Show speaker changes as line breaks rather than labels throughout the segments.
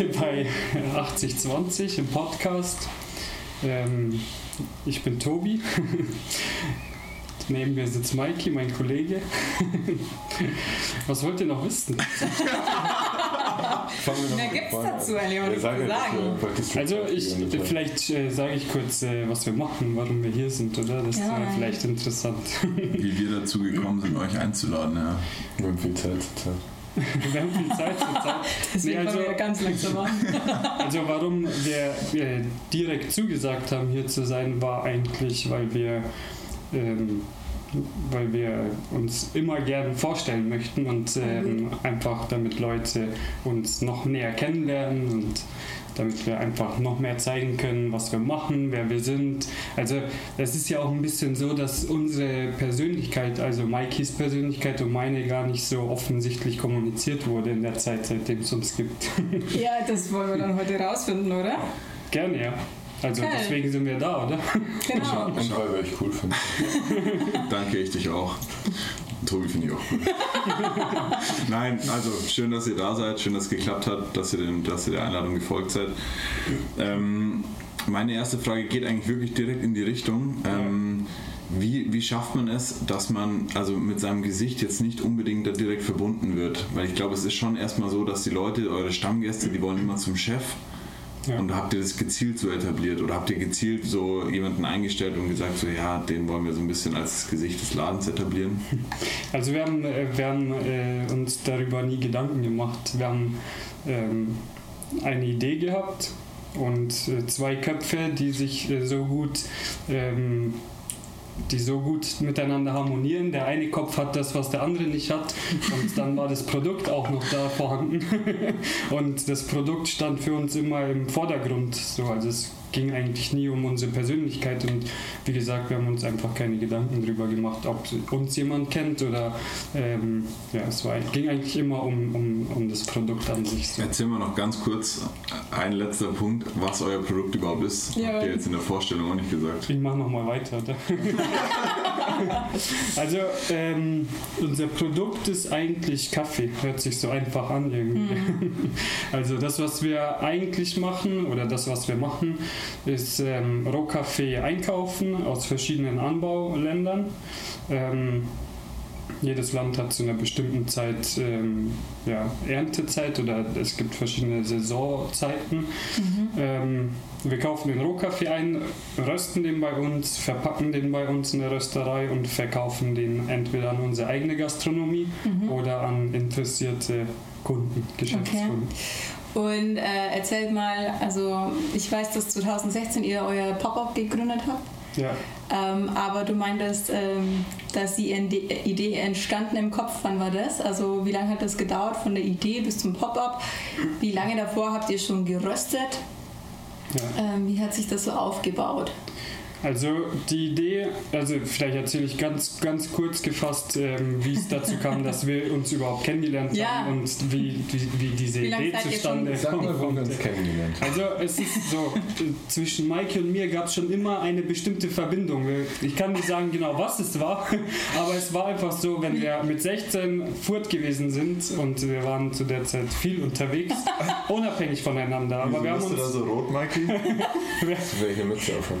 heute bei 8020 im Podcast. Ähm, ich bin Tobi. Neben mir sitzt Mikey, mein Kollege. Was wollt ihr noch wissen?
Mehr gibt es dazu nicht zu sagen.
Also ich, vielleicht äh, sage ich kurz, äh, was wir machen, warum wir hier sind, oder? Das ja. ist vielleicht interessant.
Wie wir dazu gekommen sind, euch einzuladen, ja.
Wir haben viel Zeit zur
wir haben viel Zeit zur Zeit.
Deswegen nee, also, wir ganz langsam machen.
also warum wir äh, direkt zugesagt haben, hier zu sein, war eigentlich, weil wir ähm, weil wir uns immer gerne vorstellen möchten und ähm, einfach damit Leute uns noch näher kennenlernen und damit wir einfach noch mehr zeigen können, was wir machen, wer wir sind. Also es ist ja auch ein bisschen so, dass unsere Persönlichkeit, also Mikeys Persönlichkeit und meine gar nicht so offensichtlich kommuniziert wurde in der Zeit, seitdem es uns gibt.
Ja, das wollen wir dann heute rausfinden, oder?
Gerne, ja. Also okay. deswegen sind wir da, oder?
Genau.
Und weil wir euch cool finden.
Danke, ich dich auch. Tobi finde ich auch cool. Nein, also schön, dass ihr da seid, schön, dass es geklappt hat, dass ihr, den, dass ihr der Einladung gefolgt seid. Ähm, meine erste Frage geht eigentlich wirklich direkt in die Richtung. Ähm, wie, wie schafft man es, dass man also mit seinem Gesicht jetzt nicht unbedingt da direkt verbunden wird? Weil ich glaube, es ist schon erstmal so, dass die Leute, eure Stammgäste, die wollen immer zum Chef ja. Und habt ihr das gezielt so etabliert oder habt ihr gezielt so jemanden eingestellt und gesagt, so ja, den wollen wir so ein bisschen als Gesicht des Ladens etablieren?
Also wir haben, äh, wir haben äh, uns darüber nie Gedanken gemacht. Wir haben ähm, eine Idee gehabt und äh, zwei Köpfe, die sich äh, so gut ähm, die so gut miteinander harmonieren. Der eine Kopf hat das, was der andere nicht hat. Und dann war das Produkt auch noch da vorhanden. Und das Produkt stand für uns immer im Vordergrund. So, also es ging eigentlich nie um unsere Persönlichkeit und wie gesagt, wir haben uns einfach keine Gedanken darüber gemacht, ob uns jemand kennt oder ähm, ja, es war, ging eigentlich immer um, um, um das Produkt an sich.
So. Erzähl mal noch ganz kurz ein letzter Punkt, was euer Produkt überhaupt ist. Ja, Habt ihr jetzt in der Vorstellung auch nicht gesagt.
Ich mache nochmal weiter. also ähm, unser Produkt ist eigentlich Kaffee, hört sich so einfach an irgendwie. Mhm. Also das, was wir eigentlich machen oder das, was wir machen, ist ähm, Rohkaffee einkaufen aus verschiedenen Anbauländern. Ähm, jedes Land hat zu einer bestimmten Zeit ähm, ja, Erntezeit oder es gibt verschiedene Saisonzeiten. Mhm. Ähm, wir kaufen den Rohkaffee ein, rösten den bei uns, verpacken den bei uns in der Rösterei und verkaufen den entweder an unsere eigene Gastronomie mhm. oder an interessierte Kunden, Geschäftskunden. Okay.
Und äh, erzählt mal, also ich weiß, dass 2016 ihr euer Pop-Up gegründet habt.
Ja.
Ähm, aber du meintest, ähm, dass die Idee entstanden im Kopf. Wann war das? Also wie lange hat das gedauert von der Idee bis zum Pop-Up? Wie lange davor habt ihr schon geröstet? Ja. Ähm, wie hat sich das so aufgebaut?
Also die Idee, also vielleicht erzähle ich ganz, ganz kurz gefasst, ähm, wie es dazu kam, dass wir uns überhaupt kennengelernt ja. haben und wie, wie, wie diese wie Idee zustande
kommt. Sag mal, wir uns kennengelernt
Also es ist so, zwischen Maike und mir gab es schon immer eine bestimmte Verbindung. Ich kann nicht sagen genau, was es war, aber es war einfach so, wenn wir mit 16 furt gewesen sind und wir waren zu der Zeit viel unterwegs, unabhängig voneinander.
Aber
wir
haben uns... du da so rot, Maike? ich Mütze aufhören.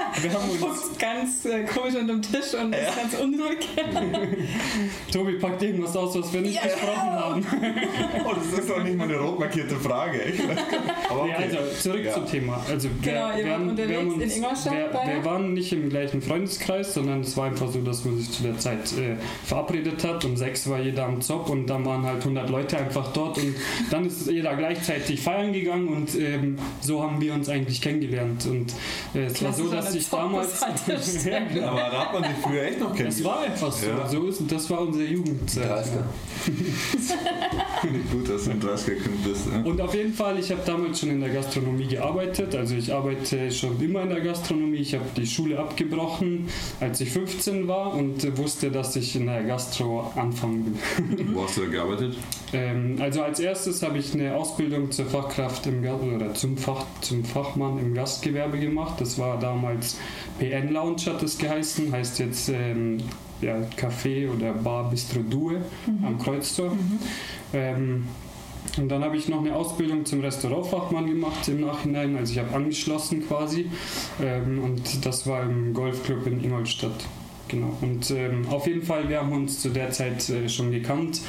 Wir haben uns ganz äh, komisch unter dem Tisch und ist ganz unruhig.
Tobi packt irgendwas aus, was wir nicht ja. besprochen haben.
oh, das ist doch nicht mal eine rot markierte Frage.
Aber okay. ja, also zurück ja. zum Thema. Also wir,
genau, wir,
haben,
wir, haben
uns, wir, wir, waren nicht im gleichen Freundeskreis, sondern es war einfach so, dass man sich zu der Zeit äh, verabredet hat. Um sechs war jeder am Zopp und dann waren halt 100 Leute einfach dort und dann ist jeder gleichzeitig feiern gegangen und ähm, so haben wir uns eigentlich kennengelernt. Und äh, es war so, dass dass ich damals.
ja, aber da hat man sich früher echt noch kennengelernt.
Das war einfach so. Ja. so ist, das war unsere Jugendzeit. 30er.
Nicht gut, dass du ein 30er-Kind bist. Ne?
Und auf jeden Fall, ich habe damals schon in der Gastronomie gearbeitet. Also ich arbeite schon immer in der Gastronomie. Ich habe die Schule abgebrochen, als ich 15 war und wusste, dass ich in der Gastro anfangen
will. Wo hast du da gearbeitet?
Ähm, also als erstes habe ich eine Ausbildung zur Fachkraft im oder zum, Fach, zum Fachmann im Gastgewerbe gemacht. Das war damals PN Lounge hat es geheißen, heißt jetzt ähm, ja, Café oder Bar Bistro Due mhm. am Kreuztor. Mhm. Ähm, und dann habe ich noch eine Ausbildung zum Restaurantfachmann gemacht im Nachhinein. Also ich habe angeschlossen quasi. Ähm, und das war im Golfclub in Ingolstadt. Genau. Und ähm, auf jeden Fall, wir haben uns zu der Zeit äh, schon gekannt.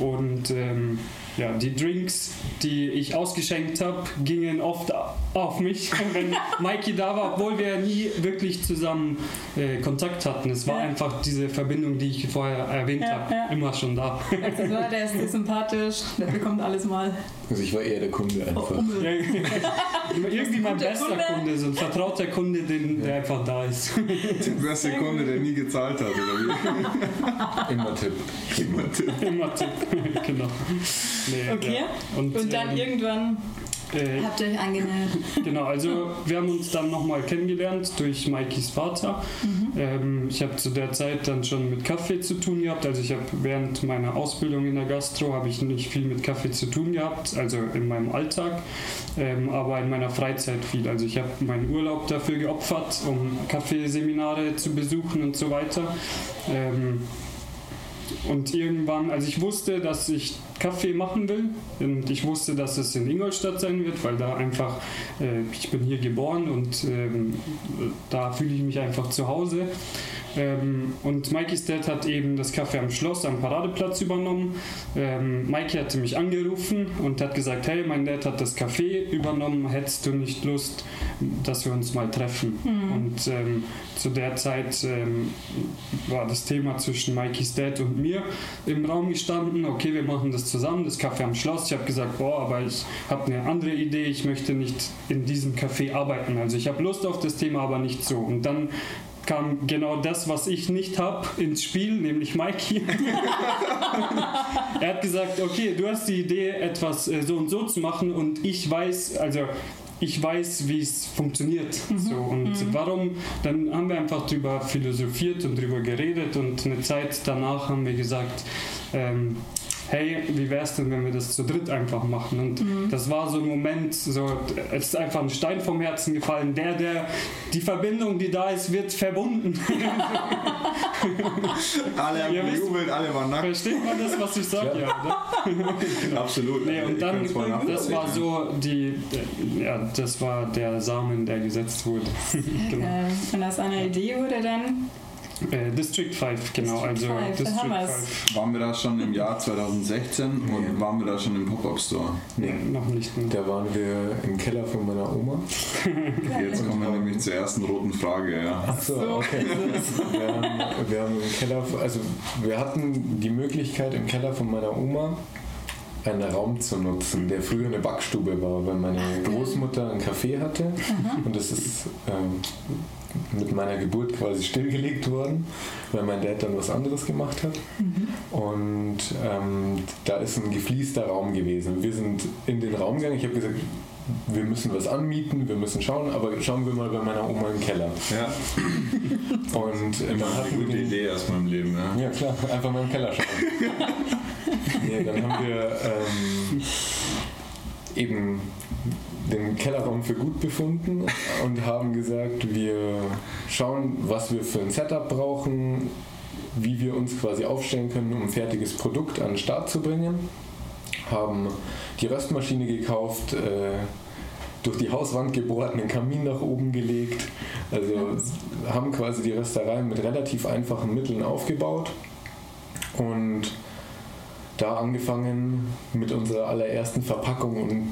Und ähm, ja, die Drinks, die ich ausgeschenkt habe, gingen oft auf mich, wenn Mikey da war, obwohl wir nie wirklich zusammen äh, Kontakt hatten. Es war
Ja.
einfach diese Verbindung, die ich vorher erwähnt
Ja,
habe,
ja.
immer schon da.
Also so, der ist dir sympathisch, der bekommt alles mal.
Also ich war eher der Kunde einfach.
Ja, Irgendwie mein bester
Kunde.
Kunde, so ein vertrauter Kunde, den, der einfach da ist.
Der beste Kunde, der nie gezahlt hat, oder
Immer Tipp.
wie? Immer Tipp.
Immer Tipp. genau. Nee,
Okay.
Ja. Und,
Und dann
ähm,
irgendwann
äh,
habt ihr euch angenähert.
Genau, also wir haben uns dann nochmal kennengelernt durch Maikis Vater. Ähm, ich habe zu der Zeit dann schon mit Kaffee zu tun gehabt. Also ich habe während meiner Ausbildung in der Gastro habe ich nicht viel mit Kaffee zu tun gehabt, also in meinem Alltag, ähm, aber in meiner Freizeit viel. Also ich habe meinen Urlaub dafür geopfert, um Kaffeeseminare zu besuchen und so weiter. Ähm, und irgendwann, also ich wusste, dass ich Kaffee machen will und ich wusste, dass es in Ingolstadt sein wird, weil da einfach, äh, ich bin hier geboren und ähm, da fühle ich mich einfach zu Hause. Ähm, und Mikey's Dad hat eben das Café am Schloss am Paradeplatz übernommen. Ähm, Mikey hatte mich angerufen und hat gesagt, hey, mein Dad hat das Café übernommen, hättest du nicht Lust, dass wir uns mal treffen? Und ähm, zu der Zeit ähm, war das Thema zwischen Mikey's Dad und mir im Raum gestanden. Okay, wir machen das zusammen, das Café am Schloss. Ich habe gesagt, boah, aber ich habe eine andere Idee. Ich möchte nicht in diesem Café arbeiten. Also ich habe Lust auf das Thema, aber nicht so. Und dann kam genau das, was ich nicht habe, ins Spiel, nämlich Mikey. er hat gesagt, okay, du hast die Idee, etwas äh, so und so zu machen und ich weiß, also ich weiß, wie es funktioniert. So, und warum? Dann haben wir einfach drüber philosophiert und drüber geredet und eine Zeit danach haben wir gesagt, ähm, hey, wie wäre es denn, wenn wir das zu dritt einfach machen? Und das war so ein Moment, so, es ist einfach ein Stein vom Herzen gefallen. Der, der, die Verbindung, die da ist, wird verbunden.
Alle haben gejubelt, alle waren nackt.
Versteht man das, was ich sage? Ja,
Absolut.
Nee, und dann, das war so die, ja, das war der Samen, der gesetzt wurde. genau.
Äh, und aus einer Idee wurde dann.
Äh, District 5, genau.
District
also
5, da
District
haben wir's.
5.
Waren wir da schon im Jahr 2016 und waren wir da schon im Pop-Up-Store?
Nee, noch nicht. Mehr.
Da waren wir im Keller von meiner Oma.
Jetzt kommen wir nämlich zur ersten roten Frage. Ja.
Achso,
So
okay. Wir haben, wir haben im Keller, also wir hatten die Möglichkeit im Keller von meiner Oma einen Raum zu nutzen, der früher eine Backstube war, weil meine Großmutter ein Café hatte und das ist ähm, mit meiner Geburt quasi stillgelegt worden, weil mein Dad dann was anderes gemacht hat. Und ähm, da ist ein gefließter Raum gewesen. Wir sind in den Raum gegangen. Ich habe gesagt, wir müssen was anmieten, wir müssen schauen, aber schauen wir mal bei meiner Oma im Keller.
ja.
Und äh, dann
eine
hatten wir
gute
den,
Idee erstmal im Leben. Ja.
ja klar, einfach mal im Keller schauen. nee, dann haben wir ähm, eben den Kellerraum für gut befunden und haben gesagt, wir schauen, was wir für ein Setup brauchen, wie wir uns quasi aufstellen können, um ein fertiges Produkt an den Start zu bringen. Haben die Röstmaschine gekauft, äh, durch die Hauswand gebohrt, einen Kamin nach oben gelegt. Also haben quasi die Rösterei mit relativ einfachen Mitteln aufgebaut und da angefangen mit unserer allerersten Verpackung und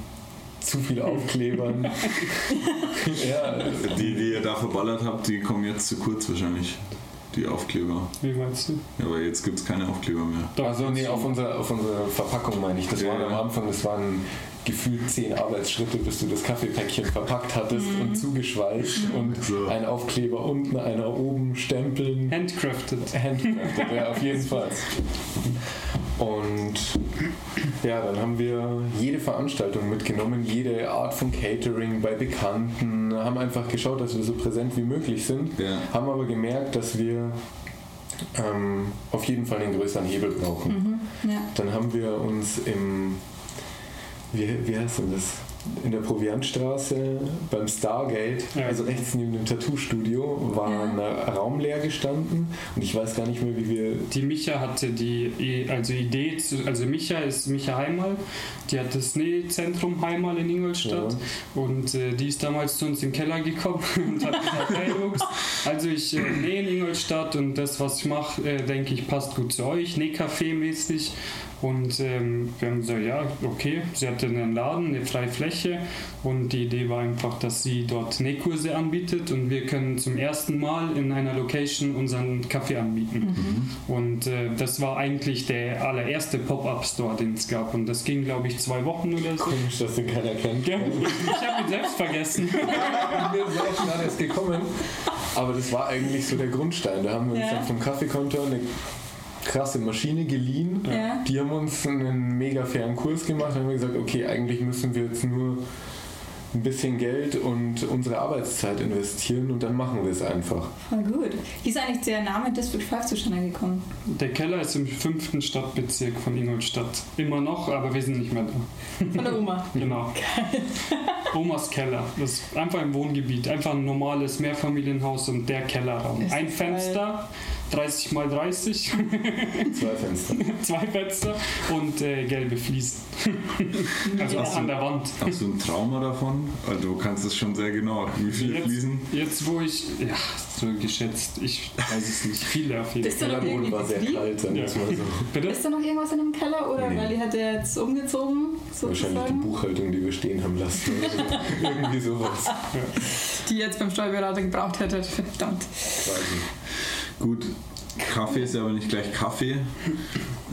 zu viel Aufklebern. ja,
Die, die ihr da verballert habt, die kommen jetzt zu kurz wahrscheinlich. Die Aufkleber.
Wie meinst du?
Ja, aber jetzt gibt es keine Aufkleber mehr.
Doch,
also nee, auf unserer auf unsere Verpackung meine ich. Das
Ja,
waren am. Anfang, das waren gefühlt zehn Arbeitsschritte, bis du das Kaffeepäckchen verpackt hattest und zugeschweißt und
So.
ein Aufkleber unten, einer oben, Stempeln.
Handcrafted.
Handcrafted, ja, auf jeden Fall. Und ja, dann haben wir jede Veranstaltung mitgenommen, jede Art von Catering bei Bekannten, haben einfach geschaut, dass wir so präsent wie möglich sind,
Ja.
haben aber gemerkt, dass wir ähm, auf jeden Fall einen größeren Hebel brauchen.
Mhm. Ja.
Dann haben wir uns im, wie, wie heißt denn das? In der Proviantstraße beim Stargate,
Ja.
also rechts neben dem Tattoo-Studio, war
Ja.
ein Raum leer gestanden und ich weiß gar nicht mehr, wie wir.
Die Micha hatte die also Idee, zu, also Micha ist Micha Heimal, die hat das Nähzentrum Heimal in Ingolstadt und äh, die ist damals zu uns in den Keller gekommen und hat gesagt, hey Jungs, also ich äh, nähe in Ingolstadt und das, was ich mache, äh, denke ich, passt gut zu euch, Nähcafé mäßig und ähm, wir haben gesagt, ja, okay, sie hatte einen Laden, eine freie Fläche und die Idee war einfach, dass sie dort Nähkurse anbietet und wir können zum ersten Mal in einer Location unseren Kaffee anbieten. Und äh, das war eigentlich der allererste Pop-Up-Store, den es gab. Und das ging, glaube ich, zwei Wochen oder so.
Komisch, dass den keiner kennt.
Ja, ich habe ihn selbst vergessen.
Mir ist auch gerade erst gekommen. Aber das war eigentlich so der Grundstein. Da haben wir uns
Ja.
dann vom Kaffeekonto eine krasse Maschine geliehen.
Ja.
Die haben uns einen mega fairen Kurs gemacht. Dann haben wir gesagt, okay, eigentlich müssen wir jetzt nur ein bisschen Geld und unsere Arbeitszeit investieren und dann machen wir es einfach.
Voll gut. Wie ist eigentlich der Name District 5 zustande gekommen?
Der Keller ist im fünften Stadtbezirk von Ingolstadt. Immer noch, aber wir sind nicht mehr da.
Von der Oma.
Genau. Omas Keller. Das ist einfach im Wohngebiet. Einfach ein normales Mehrfamilienhaus und der Kellerraum.
Ist
Ein
geil.
Fenster, 30 mal 30,
Zwei Fenster.
zwei Fenster und äh, gelbe Fliesen. also
Hast du-
an der Wand.
Hast du ein Trauma davon? Also du kannst es schon sehr genau. Wie viele
Jetzt,
Fliesen?
jetzt wo ich, ja, so geschätzt, ich weiß es nicht, viele auf jeden Fall.
Der Boden war sehr kalt, es mal so.
Bitte?
Ist da noch irgendwas in dem Keller oder
Nee.
weil die hat er jetzt umgezogen
Wahrscheinlich die
sozusagen?
Buchhaltung, die wir stehen haben lassen. Oder irgendwie sowas.
Die jetzt beim Steuerberater gebraucht hätte. Verdammt.
Quasi.
Gut, Kaffee ist ja aber nicht gleich Kaffee.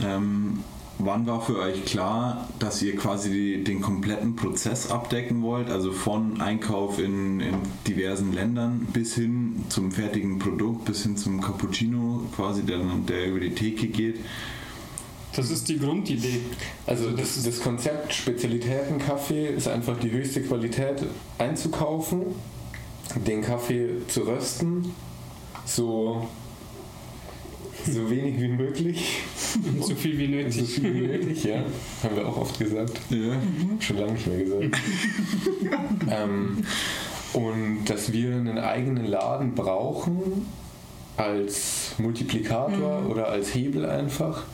Ähm, wann war für euch klar, dass ihr quasi die, den kompletten Prozess abdecken wollt? Also von Einkauf in, in diversen Ländern bis hin zum fertigen Produkt, bis hin zum Cappuccino, quasi der, der über die Theke geht.
Das ist die Grundidee.
Also das,
das
das Konzept Spezialitätenkaffee ist einfach die höchste Qualität einzukaufen, den Kaffee zu rösten, so, so wenig wie möglich,
So viel wie
so
nötig.
viel wie nötig, ja, haben wir auch oft gesagt,
Ja.
schon lange nicht mehr gesagt. ähm, und dass wir einen eigenen Laden brauchen als Multiplikator oder als Hebel einfach,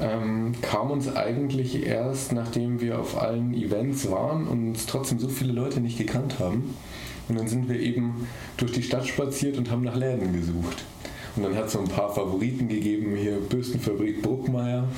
ähm, kam uns eigentlich erst, nachdem wir auf allen Events waren und uns trotzdem so viele Leute nicht gekannt haben. Und dann sind wir eben durch die Stadt spaziert und haben nach Läden gesucht. Und dann hat es so ein paar Favoriten gegeben, hier Bürstenfabrik Bruckmeier,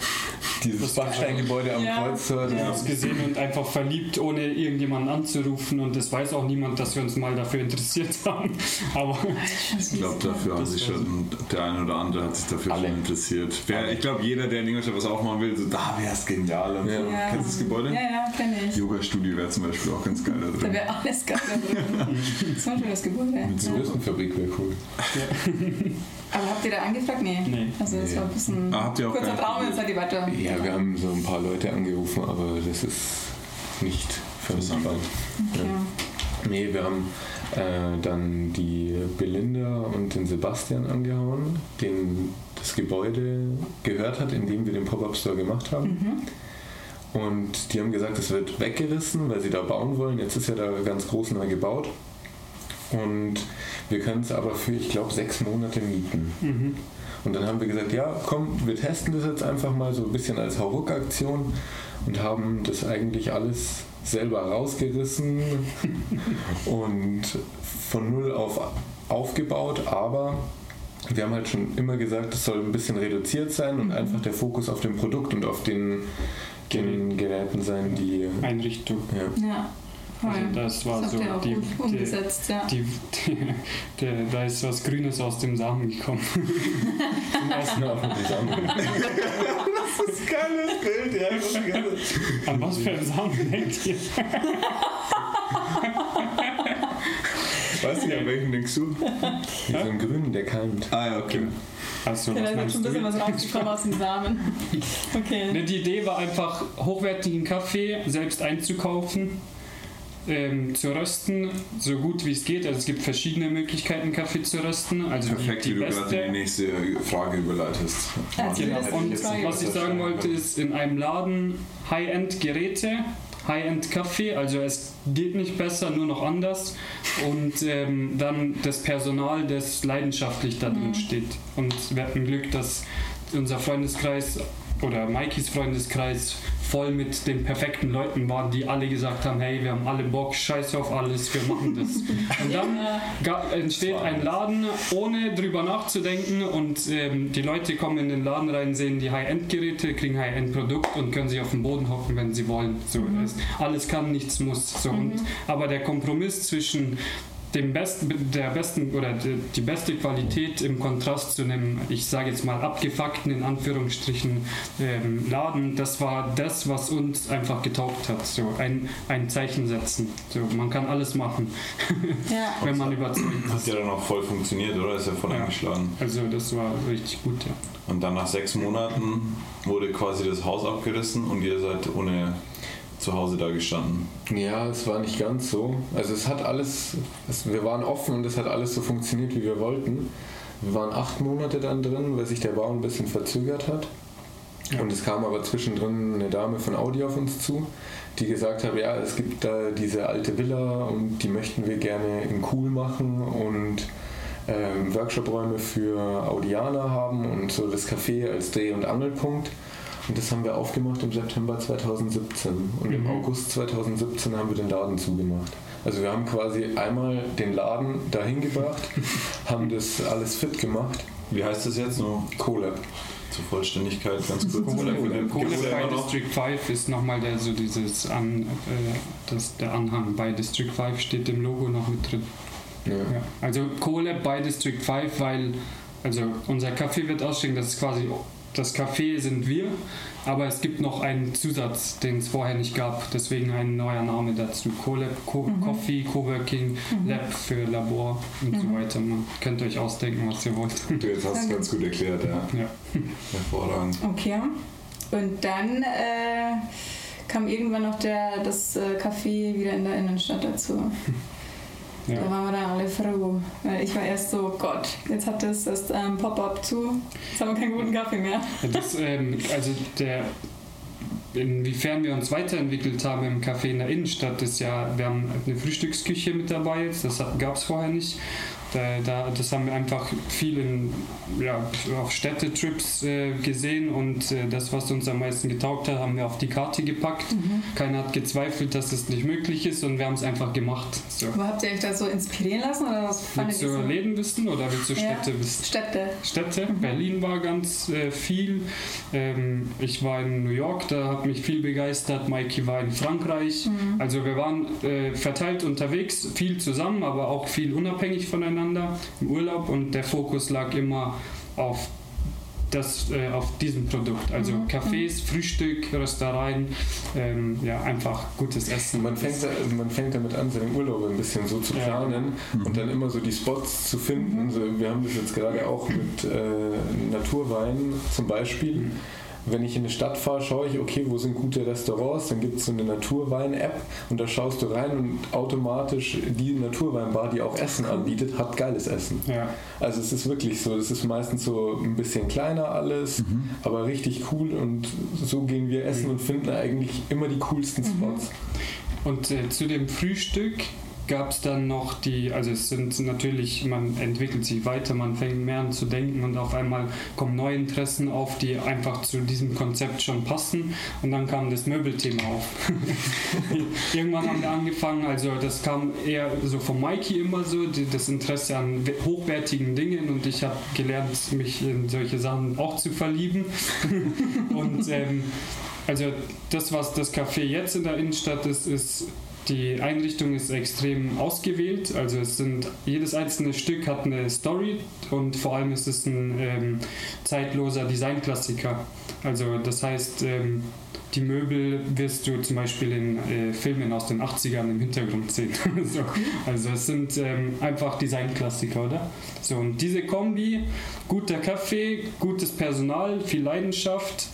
dieses
Das-
Backsteingebäude am
Ja.
Wir
Ja.
haben es gesehen und einfach verliebt, ohne irgendjemanden anzurufen. Und es weiß auch niemand, dass wir uns mal dafür interessiert haben. Aber
Ich glaube, dafür hat
Das
sich schon, der eine oder andere hat sich dafür
Alle.
schon interessiert. Wer, ich glaube, jeder, der in Ingolstadt was aufmachen will, so, da wäre es genial. Und
Ja.
so.
Ja.
Kennst du das Gebäude?
Ja, ja, kenne ich.
Yoga-Studio wäre zum Beispiel auch ganz geil da
Da
drin.
wäre alles geil da drin. Das war ein schönes Gebäude.
Die
Ja.
Bürstenfabrik wäre cool.
Aber habt ihr da angefragt? Nee.
Nee.
Also das
Nee.
war ein bisschen
Ah, habt ihr auch
kurzer Traum, jetzt seid ihr weiter.
Ja, wir haben so ein paar Leute angerufen, aber das ist nicht versandt.
Okay.
Nee, wir haben äh, dann die Belinda und den Sebastian angehauen, den das Gebäude gehört hat, in dem wir den Pop-Up-Store gemacht haben.
Mhm.
Und die haben gesagt, es wird weggerissen, weil sie da bauen wollen. Jetzt ist ja da ganz groß neu gebaut. Und wir können es aber für, ich glaube, sechs Monate mieten.
mhm.
Und dann haben wir gesagt, ja, komm, wir testen das jetzt einfach mal so ein bisschen als Hauruck-Aktion und haben das eigentlich alles selber rausgerissen und von null auf aufgebaut, aber wir haben halt schon immer gesagt, es soll ein bisschen reduziert sein und einfach der Fokus auf dem Produkt und auf den, den Geräten sein, die
Einrichtung.
ja,
Ja.
Also das war
das
so die,
gut
die,
umgesetzt, ja.
die, die, da ist was Grünes aus dem Samen gekommen. Zum ersten Mal.
zusammen.
Das ist ein geiles Bild, ja.
An was für einen Samen denkt ihr?
Weißt du nicht, an welchen denkst du?
Wie so ein Grünen, der keimt.
Ah ja, okay.
Also,
Ja,
was
da ist schon ein bisschen
du?
was rausgekommen aus den Samen. Okay.
Ne, die Idee war einfach, hochwertigen Kaffee selbst einzukaufen, ähm, zu rösten, so gut wie es geht. Also es gibt verschiedene Möglichkeiten, Kaffee zu rösten. Also
Perfekt,
die,
wie
die
du gerade in die
beste.
nächste Frage überleitest.
Also
Genau. Und was ich sagen wollte, ist in einem Laden High-End-Geräte, High-End-Kaffee, also es geht nicht besser, nur noch anders. Und ähm, dann das Personal, das leidenschaftlich da drin steht. Und wir hatten Glück, dass unser Freundeskreis oder Maikis Freundeskreis voll mit den perfekten Leuten waren, die alle gesagt haben, hey, wir haben alle Bock, scheiß auf alles, wir machen das. Und dann entsteht ein Laden, ohne drüber nachzudenken und ähm, die Leute kommen in den Laden rein, sehen die High-End-Geräte, kriegen High-End-Produkt und können sich auf den Boden hocken, wenn sie wollen. So, es, alles kann, nichts muss. So, und, aber der Kompromiss zwischen dem besten, der besten oder die, die beste Qualität im Kontrast zu einem, ich sage jetzt mal, abgefuckten in Anführungsstrichen ähm, Laden, das war das, was uns einfach getaugt hat. So ein, ein Zeichen setzen. So, man kann alles machen,
Ja.
wenn man überzeugt
Hat ja dann auch voll funktioniert, oder? Ist ja voll
Ja.
eingeschlagen.
Also das war richtig gut, ja.
Und dann nach sechs Monaten wurde quasi das Haus abgerissen und ihr seid ohne zu Hause da gestanden.
Ja, es war nicht ganz so. Also es hat alles, es, wir waren offen und es hat alles so funktioniert, wie wir wollten. Wir waren acht Monate dann drin, weil sich der Bau ein bisschen verzögert hat. Und es kam aber zwischendrin eine Dame von Audi auf uns zu, die gesagt hat, ja, es gibt da diese alte Villa und die möchten wir gerne in cool machen und ähm, Workshop-Räume für Audianer haben und so das Café als Dreh- und Angelpunkt. Und das haben wir aufgemacht im September 2017. Und im
Mhm.
August 2017 haben wir den Laden zugemacht. Also wir haben quasi einmal den Laden dahin gebracht, haben das alles fit gemacht.
Wie heißt das jetzt? Nur
Colab.
zur Vollständigkeit ganz kurz. Ja
bei
noch?
District 5 ist nochmal der, so dieses An, äh, das, der Anhang. Bei District 5 steht im Logo noch mit drin.
Ja.
Ja. Also Kohle bei District 5, weil also unser Kaffee wird ausstehen, das ist quasi das Café sind wir, aber es gibt noch einen Zusatz, den es vorher nicht gab, deswegen ein neuer Name dazu. Colab, Co Coffee, Coworking, Lab für Labor und so weiter. Man könnt euch ausdenken, was ihr wollt.
Du, jetzt hast du es ganz gut erklärt, ja.
Ja.
Hervorragend.
Okay. Und dann äh, kam irgendwann noch der, das äh, Café wieder in der Innenstadt dazu. Da
Ja.
waren wir dann alle froh. Weil ich war erst so, Gott, jetzt hat das, das ähm, Pop-up zu, jetzt haben wir keinen guten Kaffee mehr.
Das, ähm, also der, inwiefern wir uns weiterentwickelt haben im Café in der Innenstadt, ist ja, wir haben eine Frühstücksküche mit dabei jetzt, das gab es vorher nicht. Da, da, das haben wir einfach viel in, ja, auf Städtetrips äh, gesehen und äh, das, was uns am meisten getaugt hat, haben wir auf die Karte gepackt. Keiner hat gezweifelt, dass es nicht möglich ist und wir haben es einfach gemacht. So.
Aber habt ihr euch da so inspirieren lassen oder was fandet
Willst du
so?
Läden wissen oder willst du
Ja.
Städte wissen?
Städte.
Städte. Berlin war ganz äh, viel. Ähm, ich war in New York, da hat mich viel begeistert. Mikey war in Frankreich. Also wir waren äh, verteilt unterwegs, viel zusammen, aber auch viel unabhängig voneinander im Urlaub und der Fokus lag immer auf das, äh, auf diesem Produkt. Also Cafés, Frühstück, Röstereien, ähm, ja, einfach gutes Essen.
Man fängt, da- also man fängt damit an, seine Urlaube ein bisschen so zu
Ja.
planen und dann immer so die Spots zu finden. So, wir haben das jetzt gerade auch mit äh, Naturwein zum Beispiel. Wenn ich in eine Stadt fahre, schaue ich, okay, wo sind gute Restaurants, dann gibt es so eine Naturwein-App und da schaust du rein und automatisch die Naturweinbar, die auch Essen anbietet, hat geiles Essen.
ja.
Also es ist wirklich so, das ist meistens so ein bisschen kleiner alles, aber richtig cool und so gehen wir essen und finden eigentlich immer die coolsten Spots.
Und äh, zu dem Frühstück gab es dann noch die, also es sind natürlich, man entwickelt sich weiter, man fängt mehr an zu denken und auf einmal kommen neue Interessen auf, die einfach zu diesem Konzept schon passen und dann kam das Möbelthema auf. Irgendwann haben wir angefangen, also das kam eher so von Mikey immer so, die, das Interesse an we- hochwertigen Dingen und ich habe gelernt, mich in solche Sachen auch zu verlieben. und ähm, also das, was das Café jetzt in der Innenstadt ist, ist die Einrichtung ist extrem ausgewählt. Also es sind jedes einzelne Stück hat eine Story und vor allem ist es ein ähm, zeitloser Designklassiker. Also das heißt, ähm, die Möbel wirst du zum Beispiel in äh, Filmen aus den 80ern im Hintergrund sehen. so. Also es sind ähm, einfach Designklassiker, oder? So, und diese Kombi, guter Kaffee, gutes Personal, viel Leidenschaft,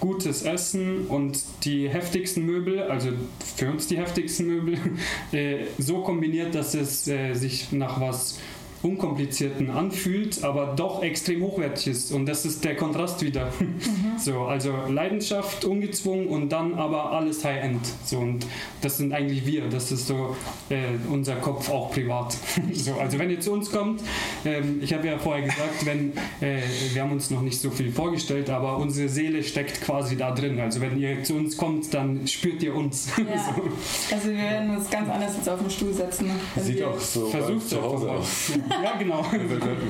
gutes Essen und die heftigsten Möbel, also für uns die heftigsten Möbel, äh, so kombiniert, dass es äh, sich nach was unkomplizierten anfühlt, aber doch extrem hochwertig ist. Und das ist der Kontrast wieder. So, also Leidenschaft, ungezwungen und dann aber alles High-End. So, und das sind eigentlich wir. Das ist so äh, unser Kopf auch privat. so, also wenn ihr zu uns kommt, ähm, ich habe ja vorher gesagt, wenn äh, wir haben uns noch nicht so viel vorgestellt, aber unsere Seele steckt quasi da drin. Also wenn ihr zu uns kommt, dann spürt ihr uns.
Ja. Also wir werden uns ganz anders jetzt auf den Stuhl setzen. Wenn
Sieht
wir-
auch so
Versucht
zu Hause aus.
Ja, genau.
Also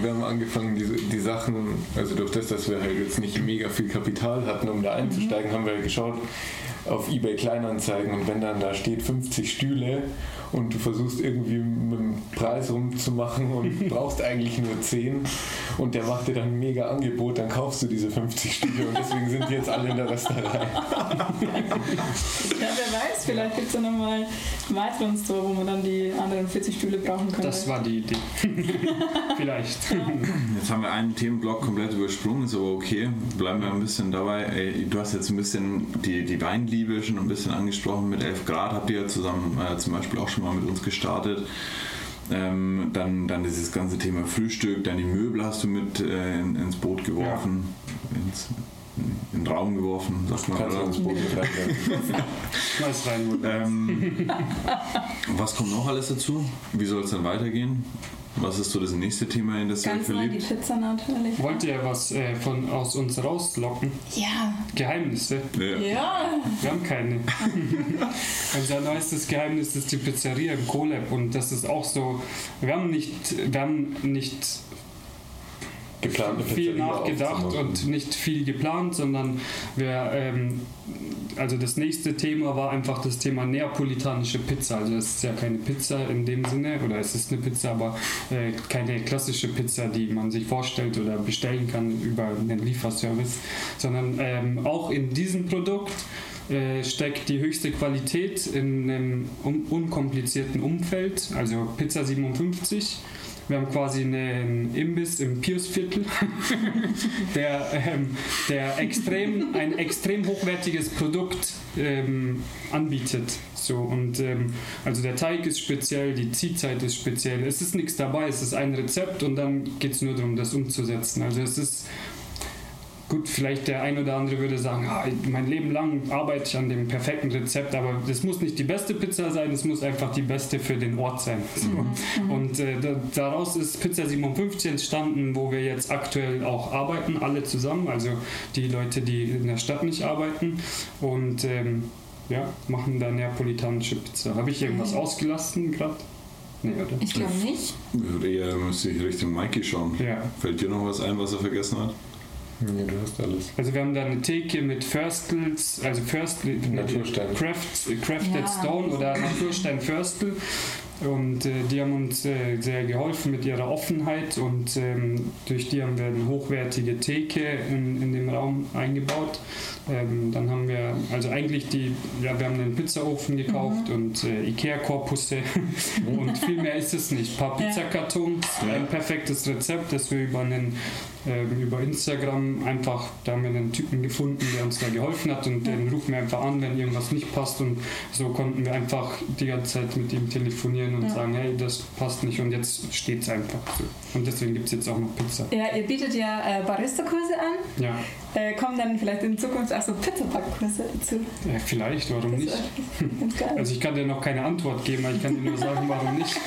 wir- haben angefangen, diese, die Sachen, also durch das, dass wir halt jetzt nicht mega viel Kapital hatten, um da einzusteigen, haben wir halt geschaut auf eBay Kleinanzeigen und wenn dann da steht 50 Stühle und du versuchst irgendwie mit dem Preis rumzumachen und brauchst eigentlich nur 10 und der macht dir dann ein mega Angebot, dann kaufst du diese 50 Stühle und deswegen sind die jetzt alle in der Rösterei.
Ja, wer weiß, vielleicht gibt es ja nochmal einen weiteren Store, wo man dann die anderen 40 Stühle brauchen könnte.
Das war die Idee. Vielleicht.
Jetzt haben wir einen Themenblock komplett übersprungen, ist aber okay. Bleiben wir ein bisschen dabei. Ey, du hast jetzt ein bisschen die, die Weinliebe schon ein bisschen angesprochen. Mit 11 Grad habt ihr ja zusammen äh, zum Beispiel auch schon mal mit uns gestartet. Ähm, dann, dann dieses ganze Thema Frühstück, dann die Möbel hast du mit äh, in, ins Boot geworfen, ins, in den Raum geworfen, sagt man. Oder?
ins Boot.
Schmeiß rein.
Ähm, was kommt noch alles dazu? Wie soll es dann weitergehen? Was ist so das nächste Thema, in das ihr euch
Ganz neu die
verliebt?
Pizza natürlich.
Wollt ihr was äh, von, aus uns rauslocken?
Ja.
Geheimnisse?
Ja.
Ja.
Wir haben keine. Unser neuestes Geheimnis ist die Pizzeria im Colab und das ist auch so. Wir haben nicht, wir haben nicht
Geplant, eine
viel
Pizzeria
nachgedacht und nicht viel geplant, sondern wir, ähm, also das nächste Thema war einfach das Thema neapolitanische Pizza. Also es ist ja keine Pizza in dem Sinne, oder es ist eine Pizza, aber äh, keine klassische Pizza, die man sich vorstellt oder bestellen kann über einen Lieferservice, sondern ähm, auch in diesem Produkt äh, steckt die höchste Qualität in einem un unkomplizierten Umfeld, also Pizza 57. Wir haben quasi einen Imbiss im Piusviertel, der, ähm, der extrem, ein extrem hochwertiges Produkt ähm, anbietet. So, und ähm, also der Teig ist speziell, die Ziehzeit ist speziell. Es ist nichts dabei, es ist ein Rezept und dann geht es nur darum, das umzusetzen. Also es ist Gut, vielleicht der ein oder andere würde sagen, ah, mein Leben lang arbeite ich an dem perfekten Rezept, aber das muss nicht die beste Pizza sein, es muss einfach die beste für den Ort sein. So. Und äh, da, daraus ist Pizza 57 entstanden, wo wir jetzt aktuell auch arbeiten, alle zusammen, also die Leute, die in der Stadt nicht arbeiten und ähm, ja, machen da neapolitanische Pizza. Habe ich irgendwas ausgelassen gerade? Nee, oder?
Ich glaube nicht.
Eher müsste ich Richtung Mikey schauen.
Ja.
Fällt dir noch was ein, was er vergessen hat?
Nee, du hast alles.
Also wir haben da eine Theke mit Förstels, also Förstel,
Naturstein.
Craft, Crafted
Ja.
Stone oder Naturstein Förstel. Und äh, die haben uns äh, sehr geholfen mit ihrer Offenheit und ähm, durch die haben wir eine hochwertige Theke in, in dem Raum eingebaut. Ähm, dann haben wir, also eigentlich die, ja, wir haben einen Pizzaofen gekauft und äh, Ikea-Korpusse und viel mehr ist es nicht. Ein paar. Pizzakartons,
Ja.
ein perfektes Rezept, das wir über einen ähm, über Instagram einfach, da haben wir einen Typen gefunden, der uns da geholfen hat und den rufen wir einfach an, wenn irgendwas nicht passt und so konnten wir einfach die ganze Zeit mit ihm telefonieren und
Ja.
sagen, hey, das passt nicht und jetzt steht es einfach so. Und deswegen gibt es jetzt auch noch Pizza.
Ja, ihr bietet ja äh, Barista-Kurse an.
Ja,
Äh, kommen dann vielleicht in Zukunft auch so Pizzabackkurse dazu?
ja vielleicht, warum
Das
nicht? Also ich kann dir noch keine Antwort geben, aber ich kann dir nur sagen, warum nicht.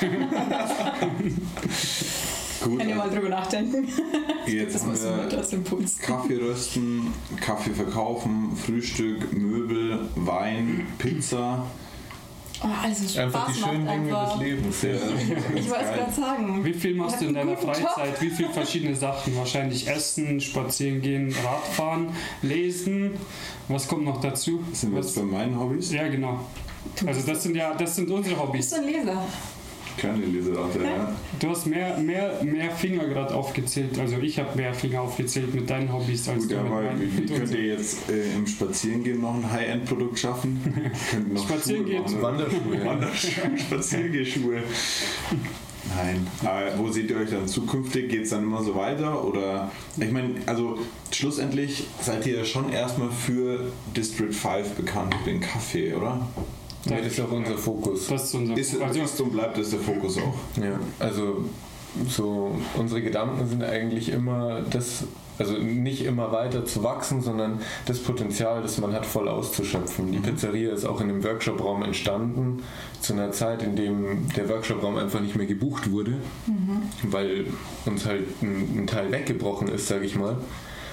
Gut,
Kann ihr mal drüber nachdenken.
jetzt
Das
haben
muss man
wir
aus dem Puls.
Kaffee rösten, Kaffee verkaufen, Frühstück, Möbel, Wein, Pizza.
Oh, also Spaß
Einfach die schönen
macht
Dinge
einfach.
des Lebens. Ja.
Ich wollte es gerade sagen.
Wie viel machst du in deiner
guten Job.
Freizeit? Wie viele verschiedene Sachen? Wahrscheinlich Essen, Spazieren gehen, Radfahren, Lesen. Was kommt noch dazu?
Sind wir jetzt
Was,
bei meinen Hobbys?
ja, genau. Also das sind ja, das sind unsere
Bist
Hobbys.
du ein Leser?
Keine Leserate, ja.
Du hast mehr, mehr, mehr Finger gerade aufgezählt. Also ich habe mehr Finger aufgezählt mit deinen Hobbys als
Gut,
du mit
aber
meinen.
wie,
mit
könnt ihr jetzt äh, im Spazierengehen noch ein High-End-Produkt schaffen? Könnt noch
Spazieren
Schuhe
gehen.
machen, oder?
Wanderschuhe.
Wanderschuhe, Spaziergehschuhe. Nein. Aber wo seht ihr euch dann zukünftig? Geht es dann immer so weiter? Oder ich meine, also schlussendlich seid ihr ja schon erstmal für District 5 bekannt, den Kaffee, oder?
Ja, das ist auch unser Fokus.
Das ist unser
Ist,
also,
ist und bleibt das der Fokus auch.
Ja, also so unsere Gedanken sind eigentlich immer das, also nicht immer weiter zu wachsen, sondern das Potenzial, das man hat, voll auszuschöpfen. Die Pizzeria ist auch in dem Workshopraum entstanden, zu einer Zeit, in dem der Workshopraum einfach nicht mehr gebucht wurde, weil uns halt ein, ein Teil weggebrochen ist, sage ich mal.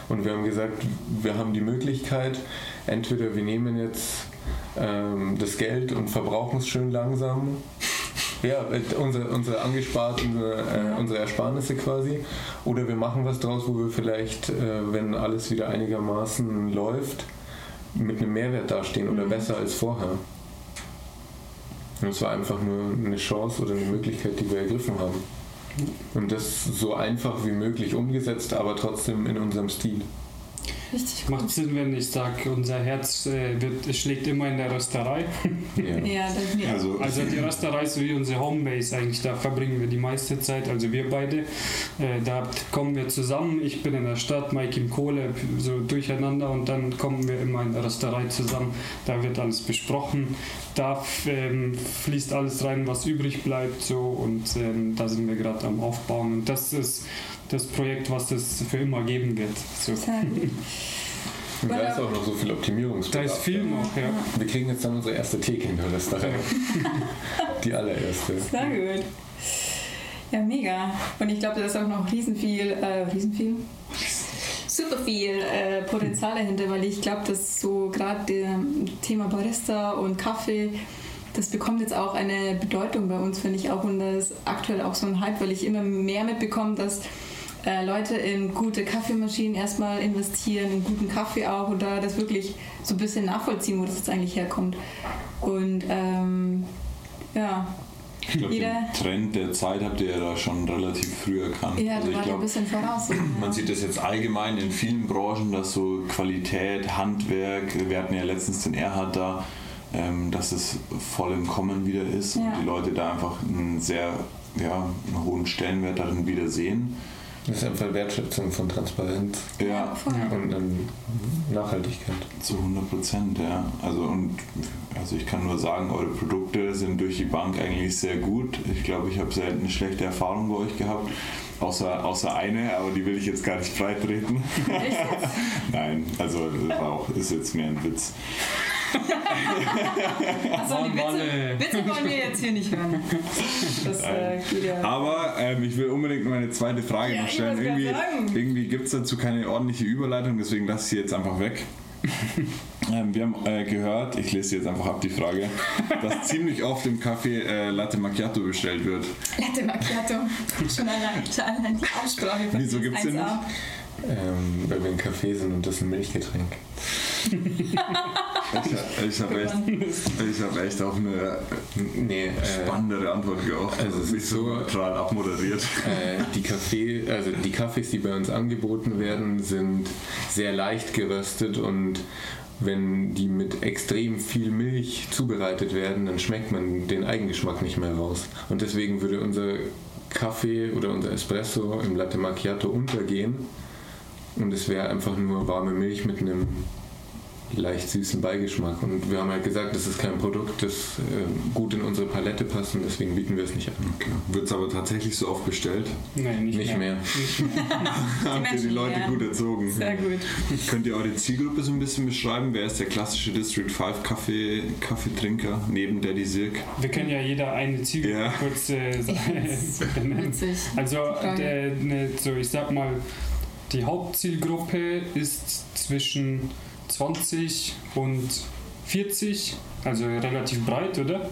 Und wir haben gesagt, wir haben die Möglichkeit, entweder wir nehmen jetzt ähm, das Geld und verbrauchen es schön langsam. Ja, unsere, unsere angespart, unsere, äh, unsere Ersparnisse quasi. Oder wir machen was draus, wo wir vielleicht, äh, wenn alles wieder einigermaßen läuft, mit einem Mehrwert dastehen oder besser als vorher. Und es war einfach nur eine Chance oder eine Möglichkeit, die wir ergriffen haben. Und das so einfach wie möglich umgesetzt, aber trotzdem in unserem Stil.
Richtig gut.
Macht Sinn, wenn ich sage, unser Herz äh, wird, schlägt immer in der Rösterei.
Ja.
Ja, das mir.
Also,
Also die Rösterei ist so wie unsere Homebase eigentlich, da verbringen wir die meiste Zeit, also wir beide. Äh, da kommen wir zusammen, ich bin in der Stadt, Mike im Kohle, so durcheinander und dann kommen wir immer in der Rösterei zusammen. Da wird alles besprochen, da ähm, fließt alles rein, was übrig bleibt so und ähm, da sind wir gerade am Aufbauen und das ist das Projekt, was es für immer geben wird. So.
Und da ist auch noch so viel
Da
Optimierungsbedarf.
ist viel noch, ja.
Wir kriegen jetzt dann unsere erste Theke in der Rösterei. Die allererste.
Sehr gut. Ja, mega. Und ich glaube, da ist auch noch riesen viel, äh, riesen viel? Super viel äh, Potenzial dahinter, weil ich glaube, dass so gerade der Thema Barista und Kaffee, das bekommt jetzt auch eine Bedeutung bei uns, finde ich auch. Und das ist aktuell auch so ein Hype, weil ich immer mehr mitbekomme, dass äh, Leute in gute Kaffeemaschinen erstmal investieren, in guten Kaffee auch und da das wirklich so ein bisschen nachvollziehen, wo das jetzt eigentlich herkommt. Und ähm, ja,
ich glaube, den
jeder-
Trend der Zeit habt ihr ja da schon relativ früh erkannt.
ja,
also ich
ich ein
glaube,
bisschen voraus.
Man sieht das jetzt allgemein in vielen Branchen, dass so Qualität, Handwerk, wir hatten ja letztens den Erhard da, ähm, dass es voll im Kommen wieder ist
Ja.
und die Leute da einfach einen sehr ja, einen hohen Stellenwert darin wieder sehen.
Das ist einfach Wertschätzung von Transparenz
Ja,
und dann Nachhaltigkeit.
Zu 100 Prozent, ja. Also, und, also ich kann nur sagen, eure Produkte sind durch die Bank eigentlich sehr gut. Ich glaube, ich habe selten eine schlechte Erfahrung bei euch gehabt. Außer, außer eine, aber die will ich jetzt gar nicht breitreten. Nein, also das war auch, ist jetzt mehr ein Witz.
Achso, die Witze. Witze wollen wir jetzt hier nicht hören. Das äh, ja.
Aber ähm, ich will unbedingt meine zweite Frage
Ja,
noch stellen. Irgendwie, irgendwie gibt es dazu keine ordentliche Überleitung, deswegen lasse ich sie jetzt einfach weg. ähm, wir haben äh, gehört, ich lese jetzt einfach ab die Frage, dass ziemlich oft im Café äh, Latte Macchiato bestellt wird.
Latte Macchiato. Schon allein, schon allein die Aussprache von
Wieso
diesem
gibt's den
1A.
Ähm, weil wir ein Café sind und das ist ein Milchgetränk.
Ich, habe echt, ich hab echt auf eine
Nee, äh,
spannendere Antwort gehofft.
also es ist
so
so-
neutral abmoderiert.
Äh, die Kaffee, also die Kaffees, die bei uns angeboten werden, sind sehr leicht geröstet und wenn die mit extrem viel Milch zubereitet werden, dann schmeckt man den Eigengeschmack nicht mehr raus. Und deswegen würde unser Kaffee oder unser Espresso im Latte Macchiato untergehen und es wäre einfach nur warme Milch mit einem leicht süßen Beigeschmack. Und wir haben halt gesagt, das ist kein Produkt, das äh, gut in unsere Palette passt und deswegen bieten wir es nicht an.
Okay. Wird es aber tatsächlich so oft bestellt?
Nein, nicht,
Nicht mehr.
Mehr.
Habt ihr die Leute
lernen.
gut erzogen?
Sehr gut.
Könnt ihr eure Zielgruppe so ein bisschen beschreiben? Wer ist der klassische District 5 Kaffee, Kaffeetrinker neben Daddy Silk?
Wir können ja jeder eine Zielgruppe
Ja.
kurz äh, benennen. Also, der, ne, so ich sag mal, die Hauptzielgruppe ist zwischen 20 und 40, also relativ breit, oder?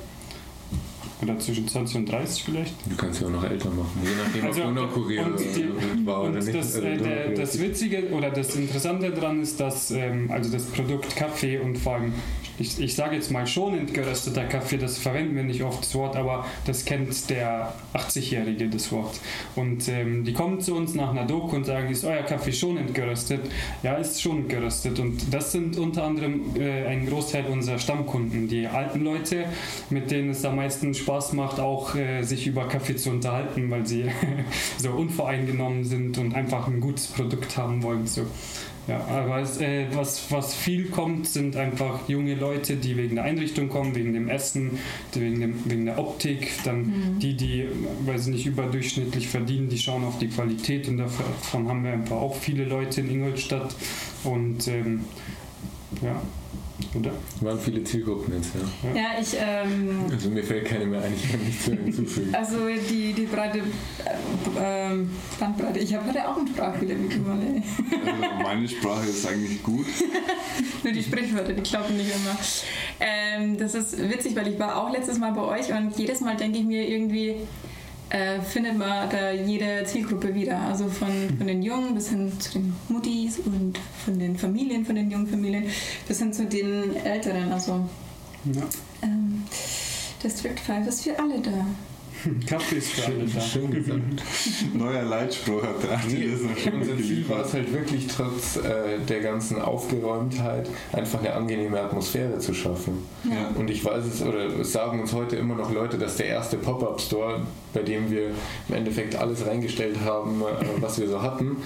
Oder zwischen 20 und 30 vielleicht.
Du kannst ja auch noch älter machen, je nachdem,
Also,
ob du noch Kurier
und die-
war oder
Und
nicht.
das,
Also,
äh,
du
der, das Witzige oder das Interessante daran ist, dass ähm, also das Produkt Kaffee und vor allem, ich, ich sage jetzt mal schonend gerösteter Kaffee, das verwenden wir nicht oft das Wort, aber das kennt der 80-Jährige das Wort. Und ähm, die kommen zu uns nach einer Doku und sagen, ist euer Kaffee schonend geröstet? Ja, ist schonend geröstet. Und das sind unter anderem äh, ein Großteil unserer Stammkunden, die alten Leute, mit denen es am meisten Spaß macht, auch äh, sich über Kaffee zu unterhalten, weil sie so unvoreingenommen sind und einfach ein gutes Produkt haben wollen. So. Ja, aber es, äh, was, was viel kommt, sind einfach junge Leute, die wegen der Einrichtung kommen, wegen dem Essen, wegen, dem, wegen der Optik. Dann
Mhm.
die, die, weil sie nicht überdurchschnittlich verdienen, die schauen auf die Qualität und davon haben wir einfach auch viele Leute in Ingolstadt. Und ähm, ja, oder?
Waren viele Zielgruppen jetzt, ja.
Ja, ich, ähm,
Also mir fällt keine mehr ein, ich kann nichts mehr hinzufügen.
also die, die breite äh, ähm, Bandbreite. Ich habe heute auch einen Sprachfehler ey.
Also meine Sprache ist eigentlich gut.
Nur die Sprichwörter, die klappen nicht immer. Ähm, das ist witzig, weil ich war auch letztes Mal bei euch und jedes Mal denke ich mir irgendwie, äh, findet man da jede Zielgruppe wieder. Also von, von den Jungen bis hin zu den Muttis und von den Familien, von den jungen Familien bis hin zu den Älteren. Also
Ja.
ähm, District 5 ist für alle da.
Kaffee ist für alle da.
Schön gesagt.
Neuer Leitspruch hat der Adi
Nee,
schon
unser Ziel war es halt wirklich trotz äh, der ganzen Aufgeräumtheit einfach eine angenehme Atmosphäre zu schaffen.
Ja.
Und ich weiß es, oder es sagen uns heute immer noch Leute, dass der erste Pop-Up-Store, bei dem wir im Endeffekt alles reingestellt haben, äh, was wir so hatten,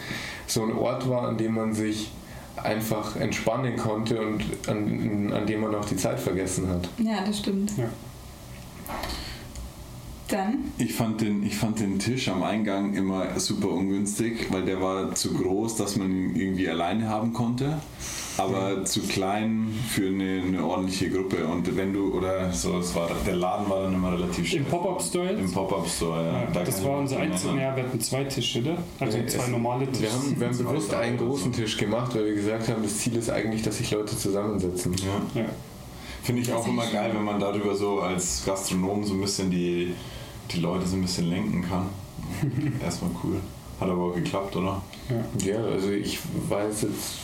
so ein Ort war, an dem man sich einfach entspannen konnte und an, an dem man auch die Zeit vergessen hat.
Ja, das stimmt.
Ja.
Dann,
Ich fand, den, ich fand den Tisch am Eingang immer super ungünstig, weil der war zu groß, dass man ihn irgendwie alleine haben konnte, aber zu klein für eine, eine ordentliche Gruppe. Und wenn du, oder so, es war, der Laden war dann immer relativ
Im
schwer.
Pop-Up-Store jetzt?
Im Pop-Up-Store, ja.
Ja,
Da
das war unser einziger. Ja, wir hatten zwei Tische, oder? Also
Äh,
zwei normale Tische.
Wir haben, wir haben bewusst einen großen
so.
Tisch gemacht, weil wir gesagt haben, das Ziel ist eigentlich, dass sich Leute zusammensetzen.
Ja.
Ja.
Finde ich auch immer geil, wenn man darüber so als Gastronom so ein bisschen die, die Leute so ein bisschen lenken kann. Erstmal cool. Hat aber auch geklappt, oder?
Ja, also ich weiß jetzt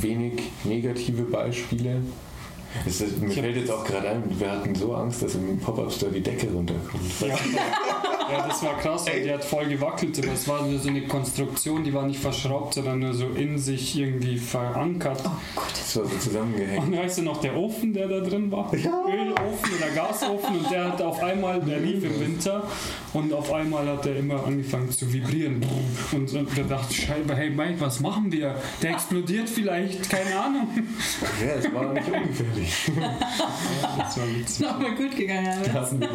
wenig negative Beispiele. Es ist, mir fällt jetzt auch gerade ein, wir hatten so Angst, dass im Pop-Up-Store die Decke runterkommt.
Ja. ja, das war krass, weil die hat voll gewackelt, aber es war nur so eine Konstruktion, die war nicht verschraubt, sondern nur so in sich irgendwie verankert.
oh Gott.
Das war so zusammengehängt.
Und weißt du noch, der Ofen, der da drin war? Ölofen oder Gasofen und der hat auf einmal, der lief im Winter und auf einmal hat er immer angefangen zu vibrieren. Und, und der dachte, Scheibe, hey Mike, was machen wir? Der explodiert vielleicht, keine Ahnung.
Ja, es war nicht ungefährlich.
Das war witzig.
Nochmal gut gegangen,
Da
Alex.
hatten wir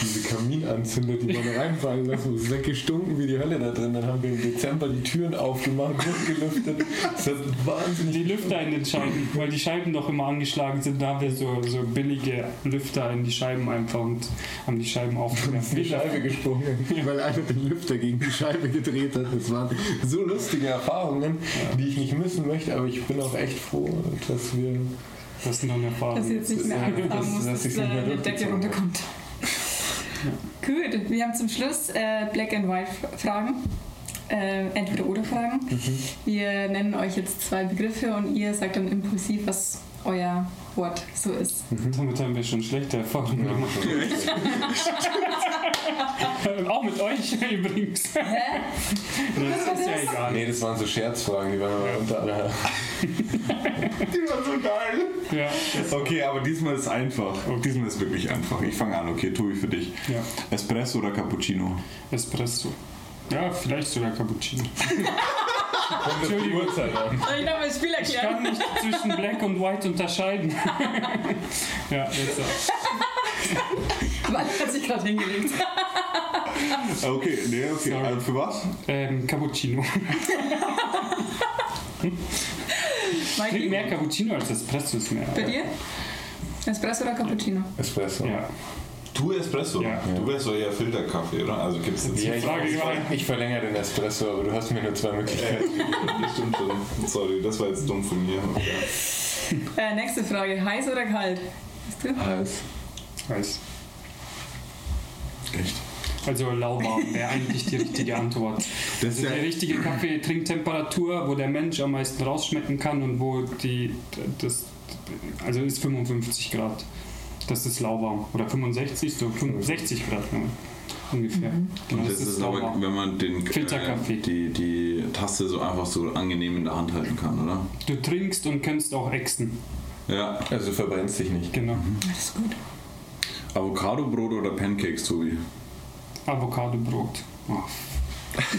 diese, diese Kaminanzünder, die man reinfallen lassen. Es ist weggestunken wie die Hölle da drin. Dann haben wir im Dezember die Türen aufgemacht, durchgelüftet. Das hat wahnsinnig
Die Lüfter in den Scheiben, weil die Scheiben doch immer angeschlagen sind, da haben wir so, so billige Lüfter in die Scheiben einfach und haben die Scheiben aufgewärmt.
die Scheibe gesprungen, weil einer den Lüfter gegen die Scheibe gedreht hat. Das waren so lustige Erfahrungen, die ich nicht missen möchte, aber ich bin auch echt froh, dass wir.
Das ist noch eine Erfahrung.
Dass ihr jetzt nicht mehr Angst haben muss,
dass
dass
nicht mehr
eine Decke runterkommt. Gut, wir haben zum Schluss äh, Black and White Fragen. Äh, entweder oder Fragen. Wir nennen euch jetzt zwei Begriffe und ihr sagt dann impulsiv, was euer Wort so ist.
Damit haben wir schon schlechte Erfahrungen gemacht. Auch mit euch übrigens.
Hä?
Das ist ja egal.
Nee, das waren so Scherzfragen, die waren aber unter aller.
Die war so geil.
Ja,
Okay, aber diesmal ist einfach. Diesmal ist wirklich einfach. Ich fange an, okay, Tobi, für dich.
ja.
Espresso oder Cappuccino?
Espresso. Ja, vielleicht sogar Cappuccino.
Entschuldigung. Uhrzeit an.
Soll ich noch mal das Spiel
Ich
erklären?
kann nicht zwischen Black und White unterscheiden. ja, jetzt auch.
Mann hat sich gerade hingelegt.
Okay, nee, okay.
Sorry.
Also für was?
Ähm, Cappuccino. Trink
Mikey,
mehr Cappuccino als Espresso ist mehr.
bei dir? Espresso oder Cappuccino?
Espresso.
Ja.
Du Espresso?
Ja.
Du wärst doch eher Filterkaffee, oder? Also gibt es jetzt
Ja, ich,
Frage
ich,
war-
ich verlängere den Espresso, aber du hast mir nur zwei Möglichkeiten.
Das stimmt schon. Sorry, das war jetzt dumm von mir. Okay.
Äh, nächste Frage. Heiß oder kalt? Du?
Heiß.
Echt?
Also lauwarm wäre eigentlich die richtige Antwort.
Das
Also die richtige Kaffeetrinktemperatur, wo der Mensch am meisten rausschmecken kann und wo die das also ist 55 Grad. Das ist lauwarm. Oder 65, so 65 Grad ja, ungefähr. Genau,
Und das ist aber,
lauwarm.
wenn man den,
Filterkaffee.
die, die Tasse so einfach so angenehm in der Hand halten kann, oder?
Du trinkst und kannst auch exen.
Ja.
Also verbrennst dich nicht.
Genau.
Das ist gut.
Avocado-Brot oder Pancakes, Tobi?
Avocadobrot. Oh,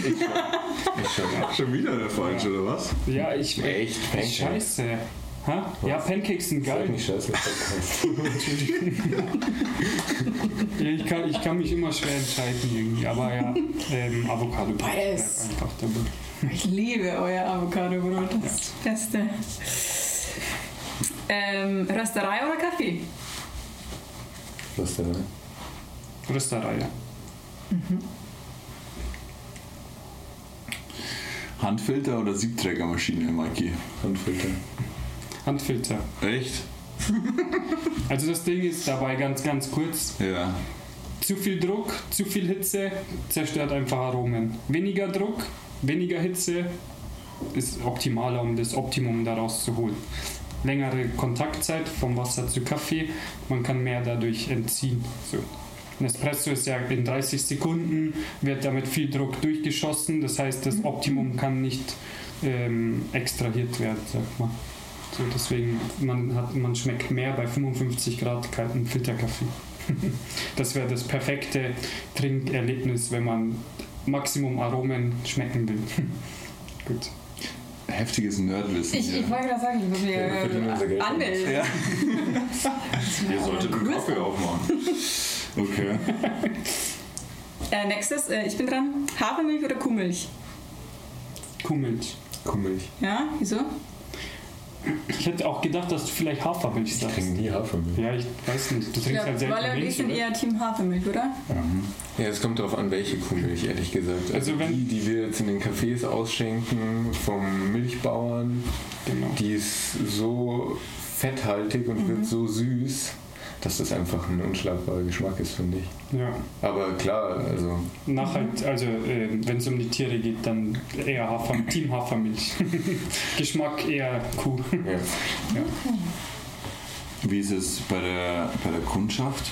Ich schon.
Schon wieder der falsche, oder was?
Ja, ich.
Echt? Pancakes?
Scheiße. Ha? Ja, Pancakes sind geil.
nicht scheiße.
Ja, ich, kann, ich kann mich immer schwer entscheiden irgendwie, aber ja, ähm, Avocado bleibt
Beides.
einfach dabei.
Ich liebe euer Avocado-Brot, das ist das Beste. Ähm, Rösterei oder Kaffee?
Ne?
Rösterei, ja.
Handfilter oder Siebträgermaschine, Mikey?
Handfilter.
Handfilter.
Echt?
Also das Ding ist dabei ganz, ganz kurz.
Ja.
Zu viel Druck, zu viel Hitze zerstört einfach Aromen. Weniger Druck, weniger Hitze ist optimaler, um das Optimum daraus zu holen. Längere Kontaktzeit vom Wasser zu Kaffee, man kann mehr dadurch entziehen. So. Ein Espresso ist ja in 30 Sekunden, wird damit viel Druck durchgeschossen, das heißt, das Optimum kann nicht ähm, extrahiert werden, sag mal. So, deswegen, man, hat, man schmeckt mehr bei 55 Grad kalten Filterkaffee. Das wäre das perfekte Trinkerlebnis, wenn man Maximum Aromen schmecken will. Gut.
Heftiges Nerdwissen.
Ich,
hier.
ich wollte gerade sagen, ich muss mir
Ja,
äh, anmelden.
Ja. Ihr solltet einen Kaffee aufmachen. Okay.
Äh, nächstes, äh, ich bin dran. Hafermilch oder Kuhmilch?
Kuhmilch.
Kuhmilch.
Ja, wieso?
Ich hätte auch gedacht, dass du vielleicht Hafermilch
Ich
sagst.
trinke nie Hafermilch.
Ja, ich weiß nicht. Du
Ich
trinkst
glaube,
halt selten
Walle und ich
Milch,
sind eher Team Hafermilch, oder?
Ja, es kommt darauf an, welche Kuhmilch, ehrlich gesagt. Also,
Also wenn-
die, die wir jetzt in den Cafés ausschenken vom Milchbauern,
Genau.
die ist so fetthaltig und wird so süß, dass das einfach ein unschlagbarer Geschmack ist, finde ich.
Ja.
Aber klar, also
Nachhalt, also äh, wenn es um die Tiere geht, dann eher Hafer, Team Hafermilch. Geschmack eher Kuh.
ja.
Wie ist es bei der, bei der Kundschaft?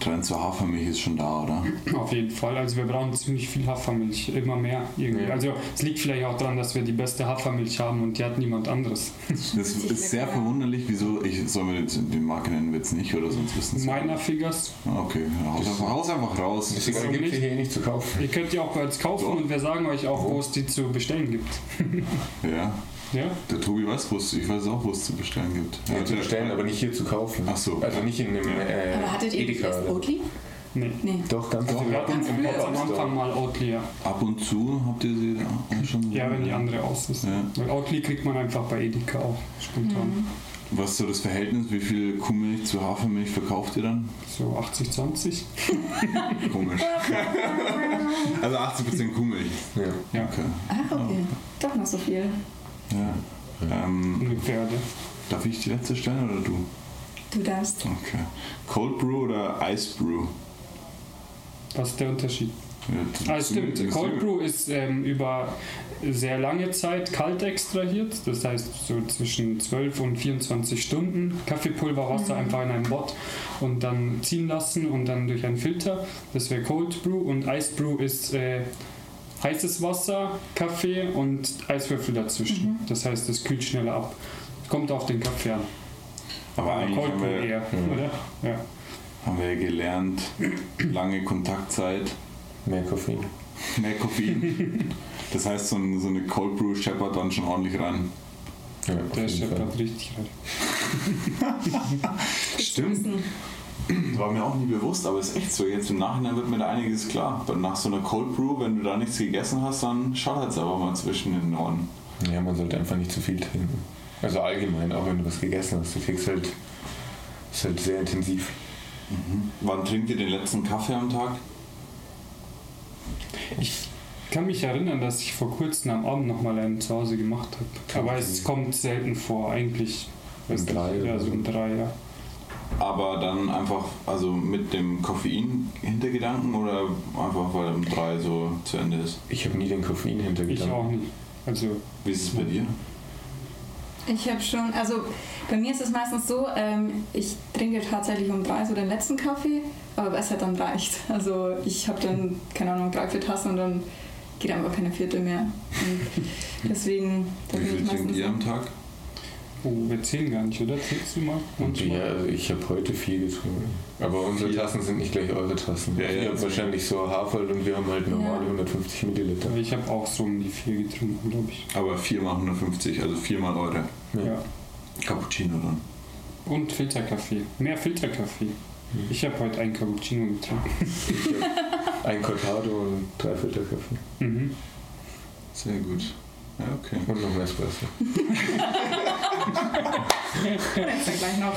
Trend zur Hafermilch ist schon da, oder?
Auf jeden Fall. Also wir brauchen ziemlich viel Hafermilch, immer mehr irgendwie.
Ja.
Also es liegt vielleicht auch daran, dass wir die beste Hafermilch haben und die hat niemand anderes.
Das ist sehr verwunderlich, wieso, ich soll mir die Marke nennen, wir jetzt nicht, oder sonst wissen sie.
Meiner Figures.
Ah, Okay, ja, haus, einfach, raus.
Das
so
gibt es
nicht.
hier nicht zu kaufen.
Ihr könnt die auch bei uns kaufen
So.
und wir sagen euch auch, wo es die zu bestellen gibt.
Ja,
Ja?
der Tobi weiß, wo es, ich weiß auch, wo es zu bestellen gibt.
Ja,
Ja,
zu bestellen, aber nicht hier zu kaufen.
Ach so.
Also nicht in einem äh,
Aber hattet ihr
Edeka.
erst Oatly?
Nee.
Nee.
Doch, ganz
wir hatten
Ganz
im
früher
am Anfang mal Oatly, ja.
Ab und zu habt ihr sie schon.
Ja, wenn die andere aus ist.
Ja.
Weil Oatly kriegt man einfach bei Edeka auch spontan.
Was ist so das Verhältnis? Wie viel Kuhmilch zu Hafermilch verkauft ihr dann?
So 80, 20.
Komisch. also 80% Kuhmilch.
Ja.
Ja,
Okay.
Ach, okay. Doch noch so viel.
Ja. Ähm,
ungefähr.
Darf ich die letzte stellen oder du?
Du darfst.
Okay. Cold Brew oder Ice Brew?
Was ist der Unterschied?
Ja,
Ah, stimmt.
das-
Cold Brew ist ähm, über sehr lange Zeit kalt extrahiert, das heißt so zwischen 12 und 24 Stunden Kaffeepulver, Wasser einfach in einen Bot und dann ziehen lassen und dann durch einen Filter. Das wäre Cold Brew und Ice Brew ist äh, heißes Wasser, Kaffee und Eiswürfel dazwischen. Das heißt, das kühlt schneller ab. Kommt auf den Kaffee an.
Aber eigentlich
Cold
haben
Brew
wir,
eher, oder? Ja.
haben wir gelernt, lange Kontaktzeit,
Mehr Koffein.
mehr Koffein. Das heißt, so, ein, so eine Cold Brew scheppert dann schon ordentlich rein.
Ja,
Der scheppert richtig rein.
Stimmt. War mir auch nie bewusst, aber ist echt so. Jetzt im Nachhinein wird mir da einiges klar. Nach so einer Cold Brew, wenn du da nichts gegessen hast, dann schallert es aber mal zwischen den Ohren.
Ja, man sollte einfach nicht zu viel trinken. Also allgemein, auch wenn du was gegessen hast. Du kriegst halt, ist halt sehr intensiv.
Wann trinkt ihr den letzten Kaffee am Tag?
Ich kann mich erinnern, dass ich vor kurzem am Abend nochmal einen zu Hause gemacht habe. Aber es kommt selten vor, eigentlich.
Um drei
Ja, so. um drei, ja.
Aber dann einfach, also mit dem Koffein Hintergedanken oder einfach weil um drei so zu Ende ist?
Ich habe nie den Koffein
Ich auch nicht. Also,
Wie ist es bei dir?
Ich habe schon, also bei mir ist es meistens so, ähm, ich trinke tatsächlich um drei so den letzten Kaffee, aber was halt dann reicht. Also ich habe dann, keine Ahnung, drei, vier Tassen und dann geht einfach keine vierte mehr. Und deswegen,
Wie viel trinkt ihr am Tag?
Oh, wir zählen gar nicht, oder? Zählst du mal?
Ja, also ich habe heute viel getrunken. Aber unsere
Viel.
Tassen sind nicht gleich eure Tassen.
Ja, ja,
Ihr habt
deswegen.
wahrscheinlich so Haferl und wir haben halt normale
Ja.
150 Milliliter.
Aber ich habe auch so um die vier getrunken, glaube ich.
Aber 4 mal 150, also 4 mal eure.
Ja.
Ja.
Cappuccino dann.
Und Filterkaffee. Mehr Filterkaffee. Ich habe heute einen Cappuccino getrunken.
Ich hab ein Cortado und drei Filterkaffee.
Mhm.
Sehr gut. Ja, okay.
Und noch ein Espresso.
Und jetzt dann gleich noch.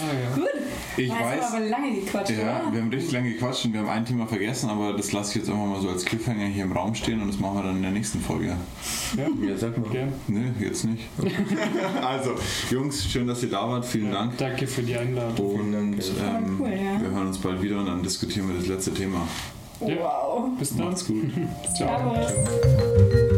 Ah ja.
Gut.
Ich
wir
weiß.
aber lange gequatscht,
Ja,
oder?
wir haben richtig lange gequatscht und wir haben ein Thema vergessen, aber das lasse ich jetzt einfach mal so als Cliffhanger hier im Raum stehen und das machen wir dann in der nächsten Folge.
ja.
Ja, sag mal.
Gern.
Nö, jetzt nicht. also, Jungs, schön, dass ihr da wart. Vielen
Ja,
Dank.
Danke für die Einladung.
Und
ja.
ähm,
Cool, ja.
wir hören uns bald wieder und dann diskutieren wir das letzte Thema.
Ja.
Wow.
Bis dann.
Macht's gut.
Ciao.
Servus.